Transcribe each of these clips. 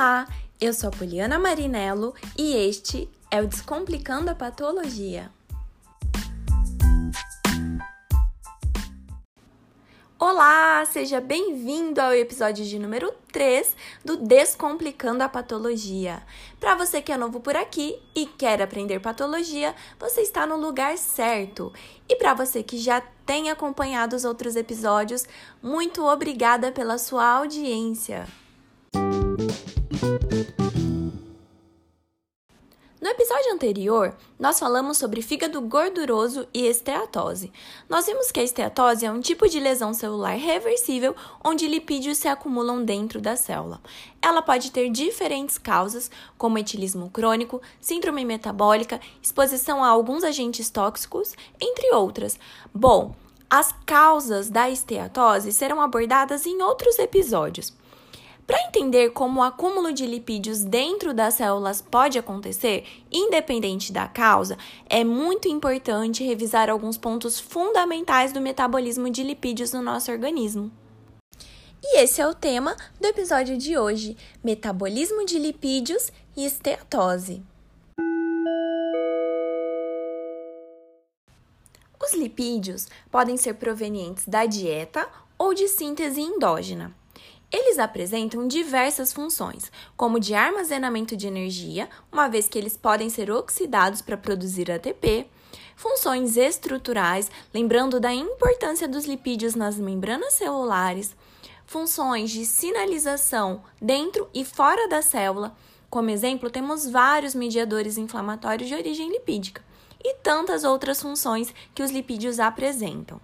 Olá, eu sou a Poliana Marinello e este é o Descomplicando a Patologia. Olá, seja bem-vindo ao episódio de número 3 do Descomplicando a Patologia. Para você que é novo por aqui e quer aprender patologia, você está no lugar certo. E para você que já tem acompanhado os outros episódios, muito obrigada pela sua audiência. No episódio anterior, nós falamos sobre fígado gorduroso e esteatose. Nós vimos que a esteatose é um tipo de lesão celular reversível onde lipídios se acumulam dentro da célula. Ela pode ter diferentes causas, como etilismo crônico, síndrome metabólica, exposição a alguns agentes tóxicos, entre outras. Bom, as causas da esteatose serão abordadas em outros episódios. Para entender como o acúmulo de lipídios dentro das células pode acontecer, independente da causa, é muito importante revisar alguns pontos fundamentais do metabolismo de lipídios no nosso organismo. E esse é o tema do episódio de hoje: metabolismo de lipídios e esteatose. Os lipídios podem ser provenientes da dieta ou de síntese endógena. Eles apresentam diversas funções, como de armazenamento de energia, uma vez que eles podem ser oxidados para produzir ATP, funções estruturais, lembrando da importância dos lipídios nas membranas celulares, funções de sinalização dentro e fora da célula. Como exemplo, temos vários mediadores inflamatórios de origem lipídica e tantas outras funções que os lipídios apresentam.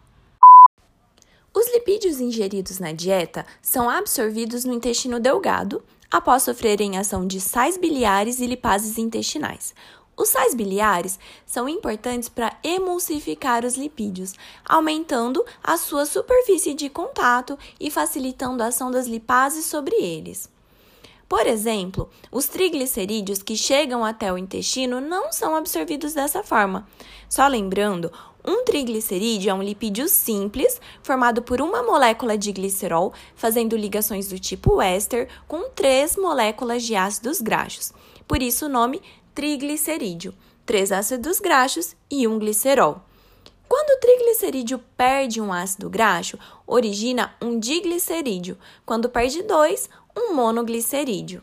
Os lipídios ingeridos na dieta são absorvidos no intestino delgado após sofrerem ação de sais biliares e lipases intestinais. Os sais biliares são importantes para emulsificar os lipídios, aumentando a sua superfície de contato e facilitando a ação das lipases sobre eles. Por exemplo, os triglicerídeos que chegam até o intestino não são absorvidos dessa forma. Só lembrando, um triglicerídeo é um lipídio simples, formado por uma molécula de glicerol, fazendo ligações do tipo éster com três moléculas de ácidos graxos. Por isso o nome triglicerídeo, três ácidos graxos e um glicerol. Quando o triglicerídeo perde um ácido graxo, origina um diglicerídeo. Quando perde dois, um monoglicerídeo.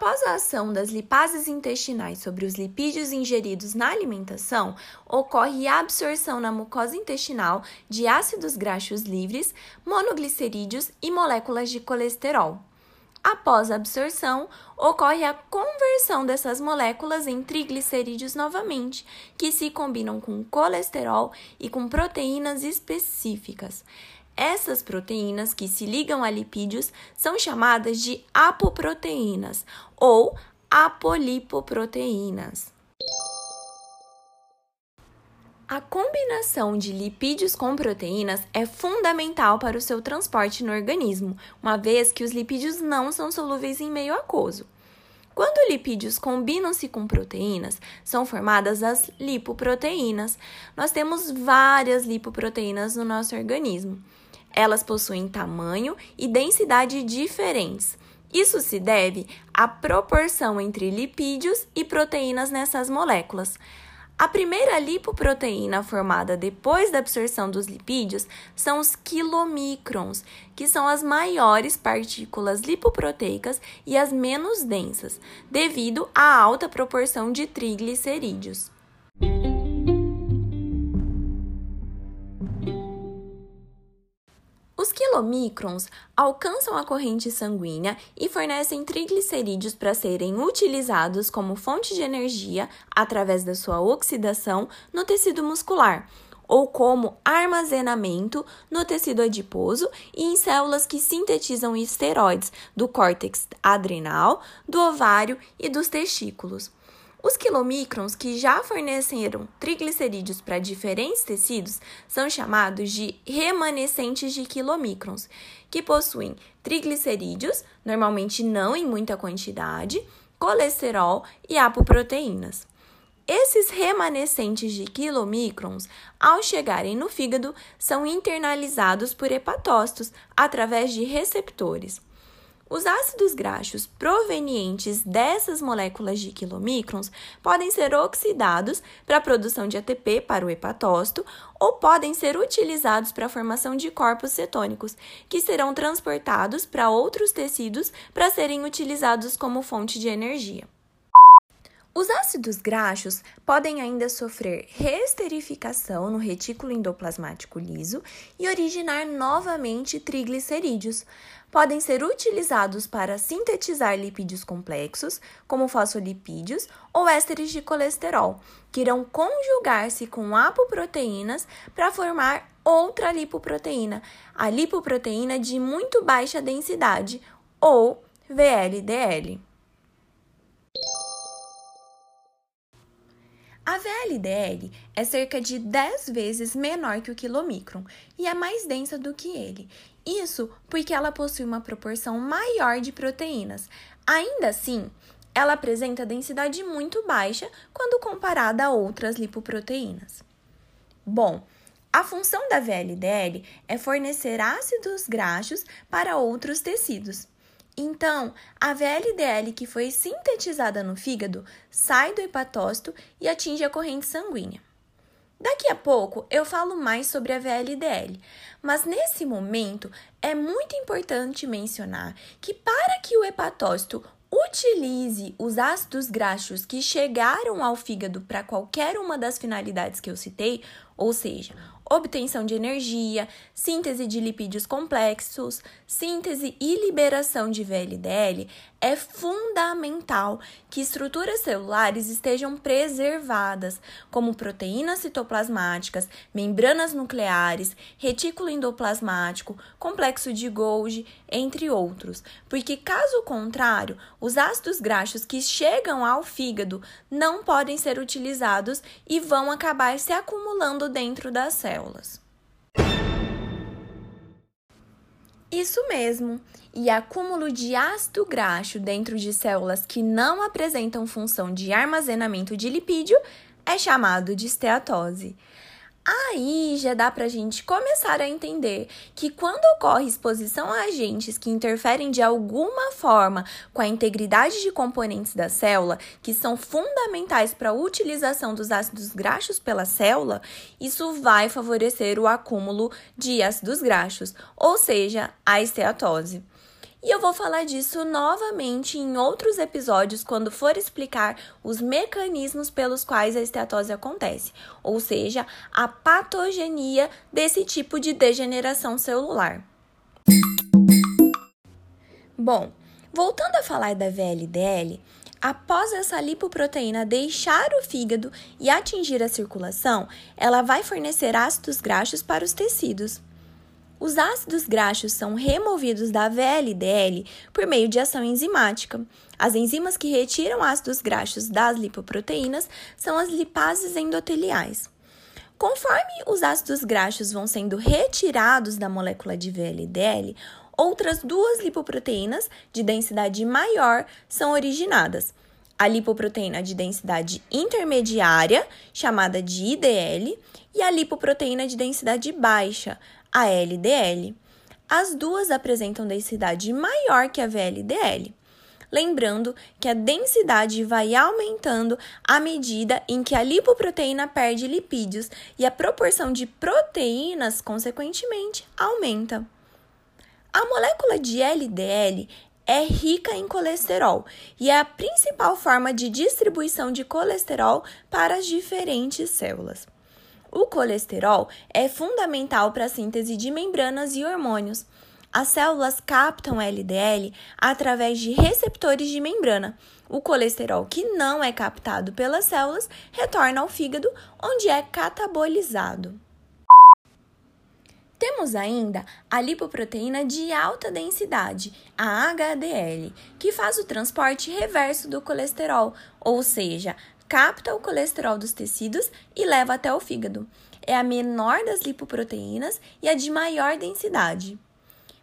Após a ação das lipases intestinais sobre os lipídios ingeridos na alimentação, ocorre a absorção na mucosa intestinal de ácidos graxos livres, monoglicerídeos e moléculas de colesterol. Após a absorção, ocorre a conversão dessas moléculas em triglicerídeos novamente, que se combinam com colesterol e com proteínas específicas. Essas proteínas que se ligam a lipídios são chamadas de apoproteínas ou apolipoproteínas. A combinação de lipídios com proteínas é fundamental para o seu transporte no organismo, uma vez que os lipídios não são solúveis em meio aquoso. Quando lipídios combinam-se com proteínas, são formadas as lipoproteínas. Nós temos várias lipoproteínas no nosso organismo. Elas possuem tamanho e densidade diferentes. Isso se deve à proporção entre lipídios e proteínas nessas moléculas. A primeira lipoproteína formada depois da absorção dos lipídios são os quilomicrons, que são as maiores partículas lipoproteicas e as menos densas, devido à alta proporção de triglicerídeos. Os quilomicrons alcançam a corrente sanguínea e fornecem triglicerídeos para serem utilizados como fonte de energia através da sua oxidação no tecido muscular ou como armazenamento no tecido adiposo e em células que sintetizam esteroides do córtex adrenal, do ovário e dos testículos. Os quilomicrons que já forneceram triglicerídeos para diferentes tecidos são chamados de remanescentes de quilomicrons, que possuem triglicerídeos, normalmente não em muita quantidade, colesterol e apoproteínas. esses remanescentes de quilomicrons, ao chegarem no fígado, são internalizados por hepatócitos através de receptores. Os ácidos graxos provenientes dessas moléculas de quilomicrons podem ser oxidados para a produção de ATP para o hepatócito ou podem ser utilizados para a formação de corpos cetônicos, que serão transportados para outros tecidos para serem utilizados como fonte de energia. Os ácidos graxos podem ainda sofrer reesterificação no retículo endoplasmático liso e originar novamente triglicerídeos. Podem ser utilizados para sintetizar lipídios complexos, como fosfolipídios ou ésteres de colesterol, que irão conjugar-se com apoproteínas para formar outra lipoproteína, a lipoproteína de muito baixa densidade, ou VLDL. A VLDL é cerca de 10 vezes menor que o quilomicron e é mais densa do que ele. Isso porque ela possui uma proporção maior de proteínas. Ainda assim, ela apresenta densidade muito baixa quando comparada a outras lipoproteínas. Bom, a função da VLDL é fornecer ácidos graxos para outros tecidos. Então, a VLDL que foi sintetizada no fígado sai do hepatócito e atinge a corrente sanguínea. Daqui a pouco eu falo mais sobre a VLDL, mas nesse momento é muito importante mencionar que para que o hepatócito utilize os ácidos graxos que chegaram ao fígado para qualquer uma das finalidades que eu citei, ou seja, obtenção de energia, síntese de lipídios complexos, síntese e liberação de VLDL, é fundamental que estruturas celulares estejam preservadas, como proteínas citoplasmáticas, membranas nucleares, retículo endoplasmático, complexo de Golgi, entre outros, porque caso contrário, os ácidos graxos que chegam ao fígado não podem ser utilizados e vão acabar se acumulando dentro das células. Isso mesmo, e acúmulo de ácido graxo dentro de células que não apresentam função de armazenamento de lipídio é chamado de esteatose. Aí já dá para a gente começar a entender que quando ocorre exposição a agentes que interferem de alguma forma com a integridade de componentes da célula, que são fundamentais para a utilização dos ácidos graxos pela célula, isso vai favorecer o acúmulo de ácidos graxos, ou seja, a esteatose. E eu vou falar disso novamente em outros episódios quando for explicar os mecanismos pelos quais a esteatose acontece, ou seja, a patogenia desse tipo de degeneração celular. Bom, voltando a falar da VLDL, após essa lipoproteína deixar o fígado e atingir a circulação, ela vai fornecer ácidos graxos para os tecidos. Os ácidos graxos são removidos da VLDL por meio de ação enzimática. As enzimas que retiram ácidos graxos das lipoproteínas são as lipases endoteliais. Conforme os ácidos graxos vão sendo retirados da molécula de VLDL, outras duas lipoproteínas de densidade maior são originadas. A lipoproteína de densidade intermediária, chamada de IDL, e a lipoproteína de densidade baixa, a LDL. As duas apresentam densidade maior que a VLDL. Lembrando que a densidade vai aumentando à medida em que a lipoproteína perde lipídios e a proporção de proteínas, consequentemente, aumenta. A molécula de LDL é rica em colesterol e é a principal forma de distribuição de colesterol para as diferentes células. O colesterol é fundamental para a síntese de membranas e hormônios. As células captam LDL através de receptores de membrana. O colesterol que não é captado pelas células retorna ao fígado, onde é catabolizado. Temos ainda a lipoproteína de alta densidade, a HDL, que faz o transporte reverso do colesterol, ou seja, capta o colesterol dos tecidos e leva até o fígado. É a menor das lipoproteínas e a de maior densidade.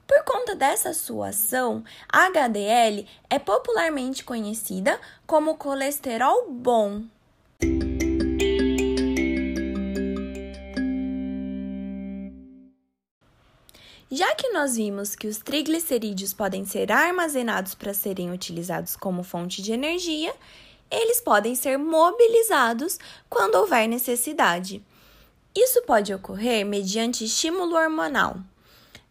Por conta dessa sua ação, a HDL é popularmente conhecida como colesterol bom. Já que nós vimos que os triglicerídeos podem ser armazenados para serem utilizados como fonte de energia, eles podem ser mobilizados quando houver necessidade. Isso pode ocorrer mediante estímulo hormonal.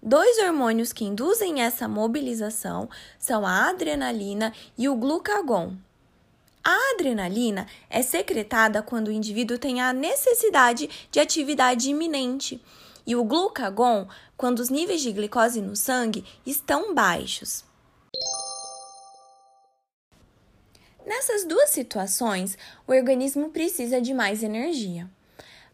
Dois hormônios que induzem essa mobilização são a adrenalina e o glucagon. A adrenalina é secretada quando o indivíduo tem a necessidade de atividade iminente, e o glucagon quando os níveis de glicose no sangue estão baixos. Nessas duas situações, o organismo precisa de mais energia.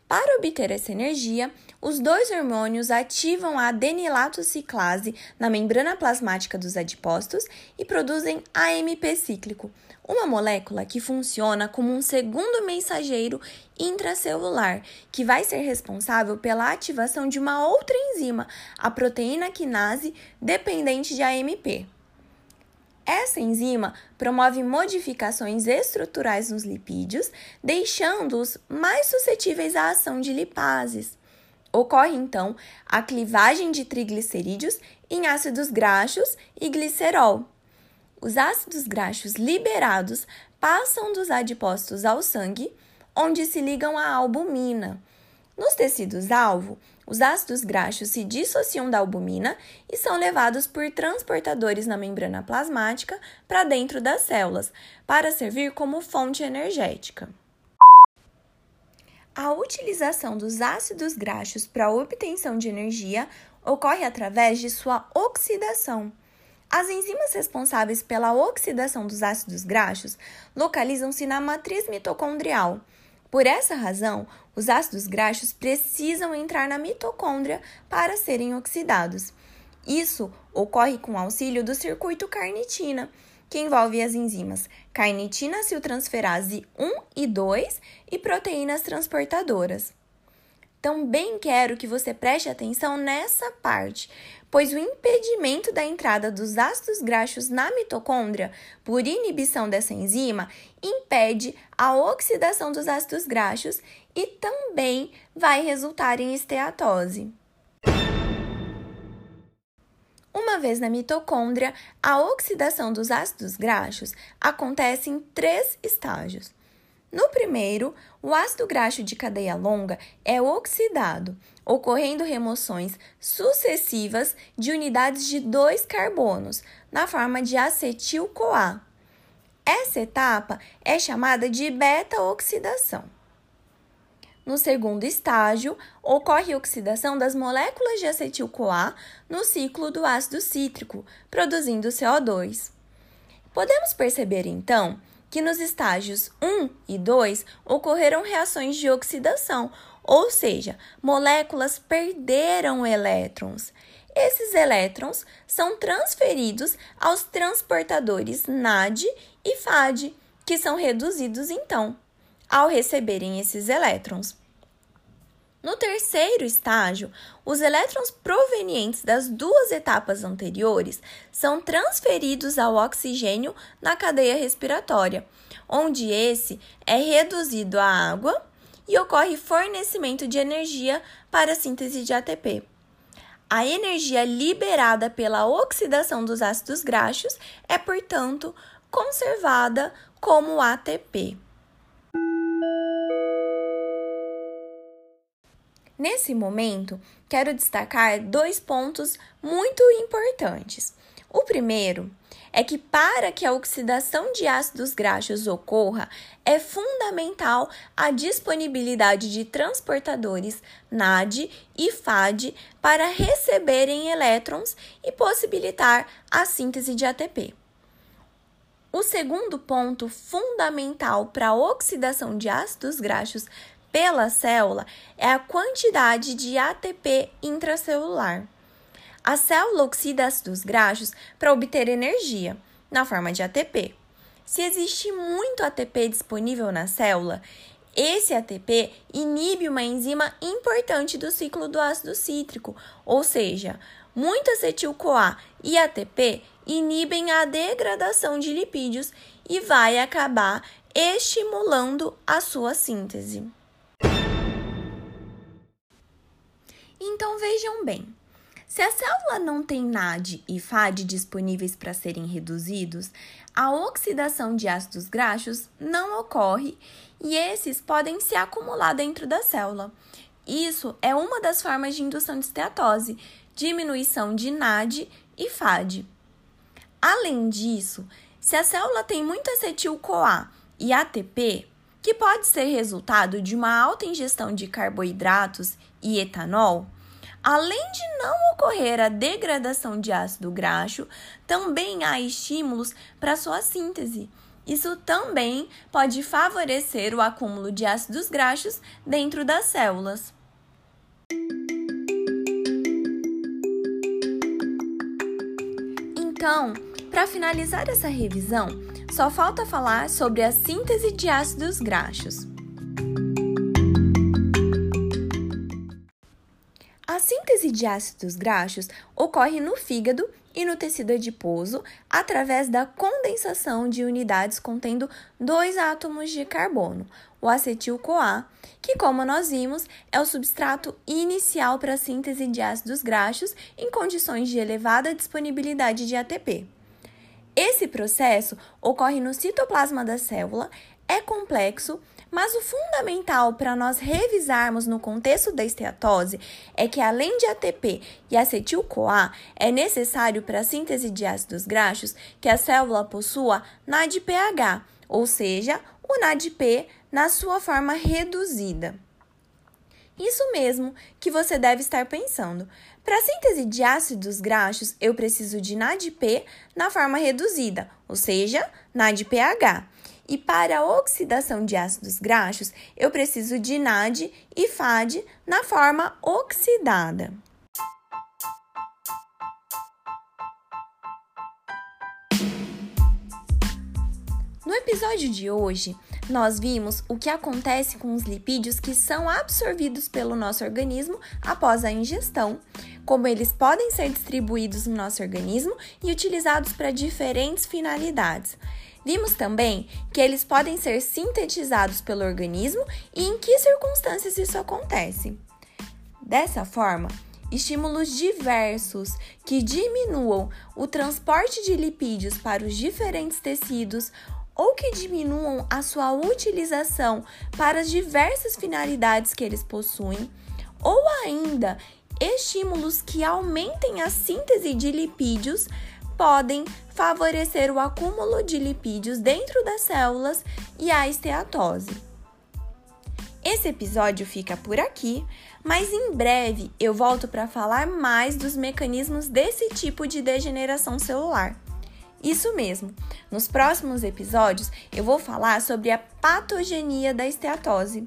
Para obter essa energia, os dois hormônios ativam a adenilatociclase na membrana plasmática dos adipócitos e produzem AMP cíclico, uma molécula que funciona como um segundo mensageiro intracelular, que vai ser responsável pela ativação de uma outra enzima, a proteína quinase dependente de AMP. Essa enzima promove modificações estruturais nos lipídios, deixando-os mais suscetíveis à ação de lipases. Ocorre então a clivagem de triglicerídeos em ácidos graxos e glicerol. Os ácidos graxos liberados passam dos adipócitos ao sangue, onde se ligam à albumina. Nos tecidos-alvo, os ácidos graxos se dissociam da albumina e são levados por transportadores na membrana plasmática para dentro das células, para servir como fonte energética. A utilização dos ácidos graxos para a obtenção de energia ocorre através de sua oxidação. As enzimas responsáveis pela oxidação dos ácidos graxos localizam-se na matriz mitocondrial. Por essa razão, os ácidos graxos precisam entrar na mitocôndria para serem oxidados. Isso ocorre com auxílio do circuito carnitina, que envolve as enzimas carnitina-ciltransferase 1 e 2 e proteínas transportadoras. Também quero que você preste atenção nessa parte, pois o impedimento da entrada dos ácidos graxos na mitocôndria por inibição dessa enzima impede a oxidação dos ácidos graxos e também vai resultar em esteatose. Uma vez na mitocôndria, a oxidação dos ácidos graxos acontece em três estágios. No primeiro, o ácido graxo de cadeia longa é oxidado, ocorrendo remoções sucessivas de unidades de dois carbonos, na forma de acetil-CoA. Essa etapa é chamada de beta-oxidação. No segundo estágio, ocorre oxidação das moléculas de acetil-CoA no ciclo do ácido cítrico, produzindo CO2. Podemos perceber então que nos estágios 1 e 2 ocorreram reações de oxidação, ou seja, moléculas perderam elétrons. Esses elétrons são transferidos aos transportadores NAD e FAD, que são reduzidos então ao receberem esses elétrons. No terceiro estágio, os elétrons provenientes das duas etapas anteriores são transferidos ao oxigênio na cadeia respiratória, onde esse é reduzido à água e ocorre fornecimento de energia para a síntese de ATP. A energia liberada pela oxidação dos ácidos graxos é, portanto, conservada como ATP. Nesse momento, quero destacar dois pontos muito importantes. O primeiro é que, para que a oxidação de ácidos graxos ocorra, é fundamental a disponibilidade de transportadores NAD e FAD para receberem elétrons e possibilitar a síntese de ATP. O segundo ponto fundamental para a oxidação de ácidos graxos pela célula é a quantidade de ATP intracelular. A célula oxida ácidos graxos para obter energia, na forma de ATP. Se existe muito ATP disponível na célula, esse ATP inibe uma enzima importante do ciclo do ácido cítrico, ou seja, muito acetil-CoA e ATP inibem a degradação de lipídios e vai acabar estimulando a sua síntese. Então vejam bem: Se a célula não tem NAD e FAD disponíveis para serem reduzidos, a oxidação de ácidos graxos não ocorre e esses podem se acumular dentro da célula. Isso é uma das formas de indução de esteatose, diminuição de NAD e FAD. Além disso, se a célula tem muito acetil-CoA e ATP, que pode ser resultado de uma alta ingestão de carboidratos e etanol, além de não ocorrer a degradação de ácido graxo, também há estímulos para sua síntese. Isso também pode favorecer o acúmulo de ácidos graxos dentro das células. Então, para finalizar essa revisão, só falta falar sobre a síntese de ácidos graxos. Síntese de ácidos graxos ocorre no fígado e no tecido adiposo através da condensação de unidades contendo dois átomos de carbono, o acetil-CoA, que, como nós vimos, é o substrato inicial para a síntese de ácidos graxos em condições de elevada disponibilidade de ATP. Esse processo ocorre no citoplasma da célula, é complexo, mas o fundamental para nós revisarmos no contexto da esteatose é que, além de ATP e acetil-CoA, é necessário para a síntese de ácidos graxos que a célula possua NADPH, ou seja, o NADP na sua forma reduzida. Isso mesmo que você deve estar pensando. Para a síntese de ácidos graxos, eu preciso de NADP na forma reduzida, ou seja, NADPH. E para a oxidação de ácidos graxos, eu preciso de NAD e FAD na forma oxidada. No episódio de hoje, nós vimos o que acontece com os lipídios que são absorvidos pelo nosso organismo após a ingestão, como eles podem ser distribuídos no nosso organismo e utilizados para diferentes finalidades. Vimos também que eles podem ser sintetizados pelo organismo e em que circunstâncias isso acontece. Dessa forma, estímulos diversos que diminuam o transporte de lipídios para os diferentes tecidos ou que diminuam a sua utilização para as diversas finalidades que eles possuem, ou ainda estímulos que aumentem a síntese de lipídios podem favorecer o acúmulo de lipídios dentro das células e a esteatose. Esse episódio fica por aqui, mas em breve eu volto para falar mais dos mecanismos desse tipo de degeneração celular. Isso mesmo. Nos próximos episódios eu vou falar sobre a patogenia da esteatose.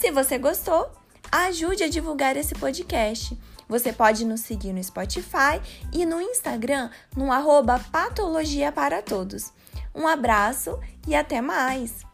Se você gostou, ajude a divulgar esse podcast. Você pode nos seguir no Spotify e no Instagram no arroba Patologia para Todos. Um abraço e até mais!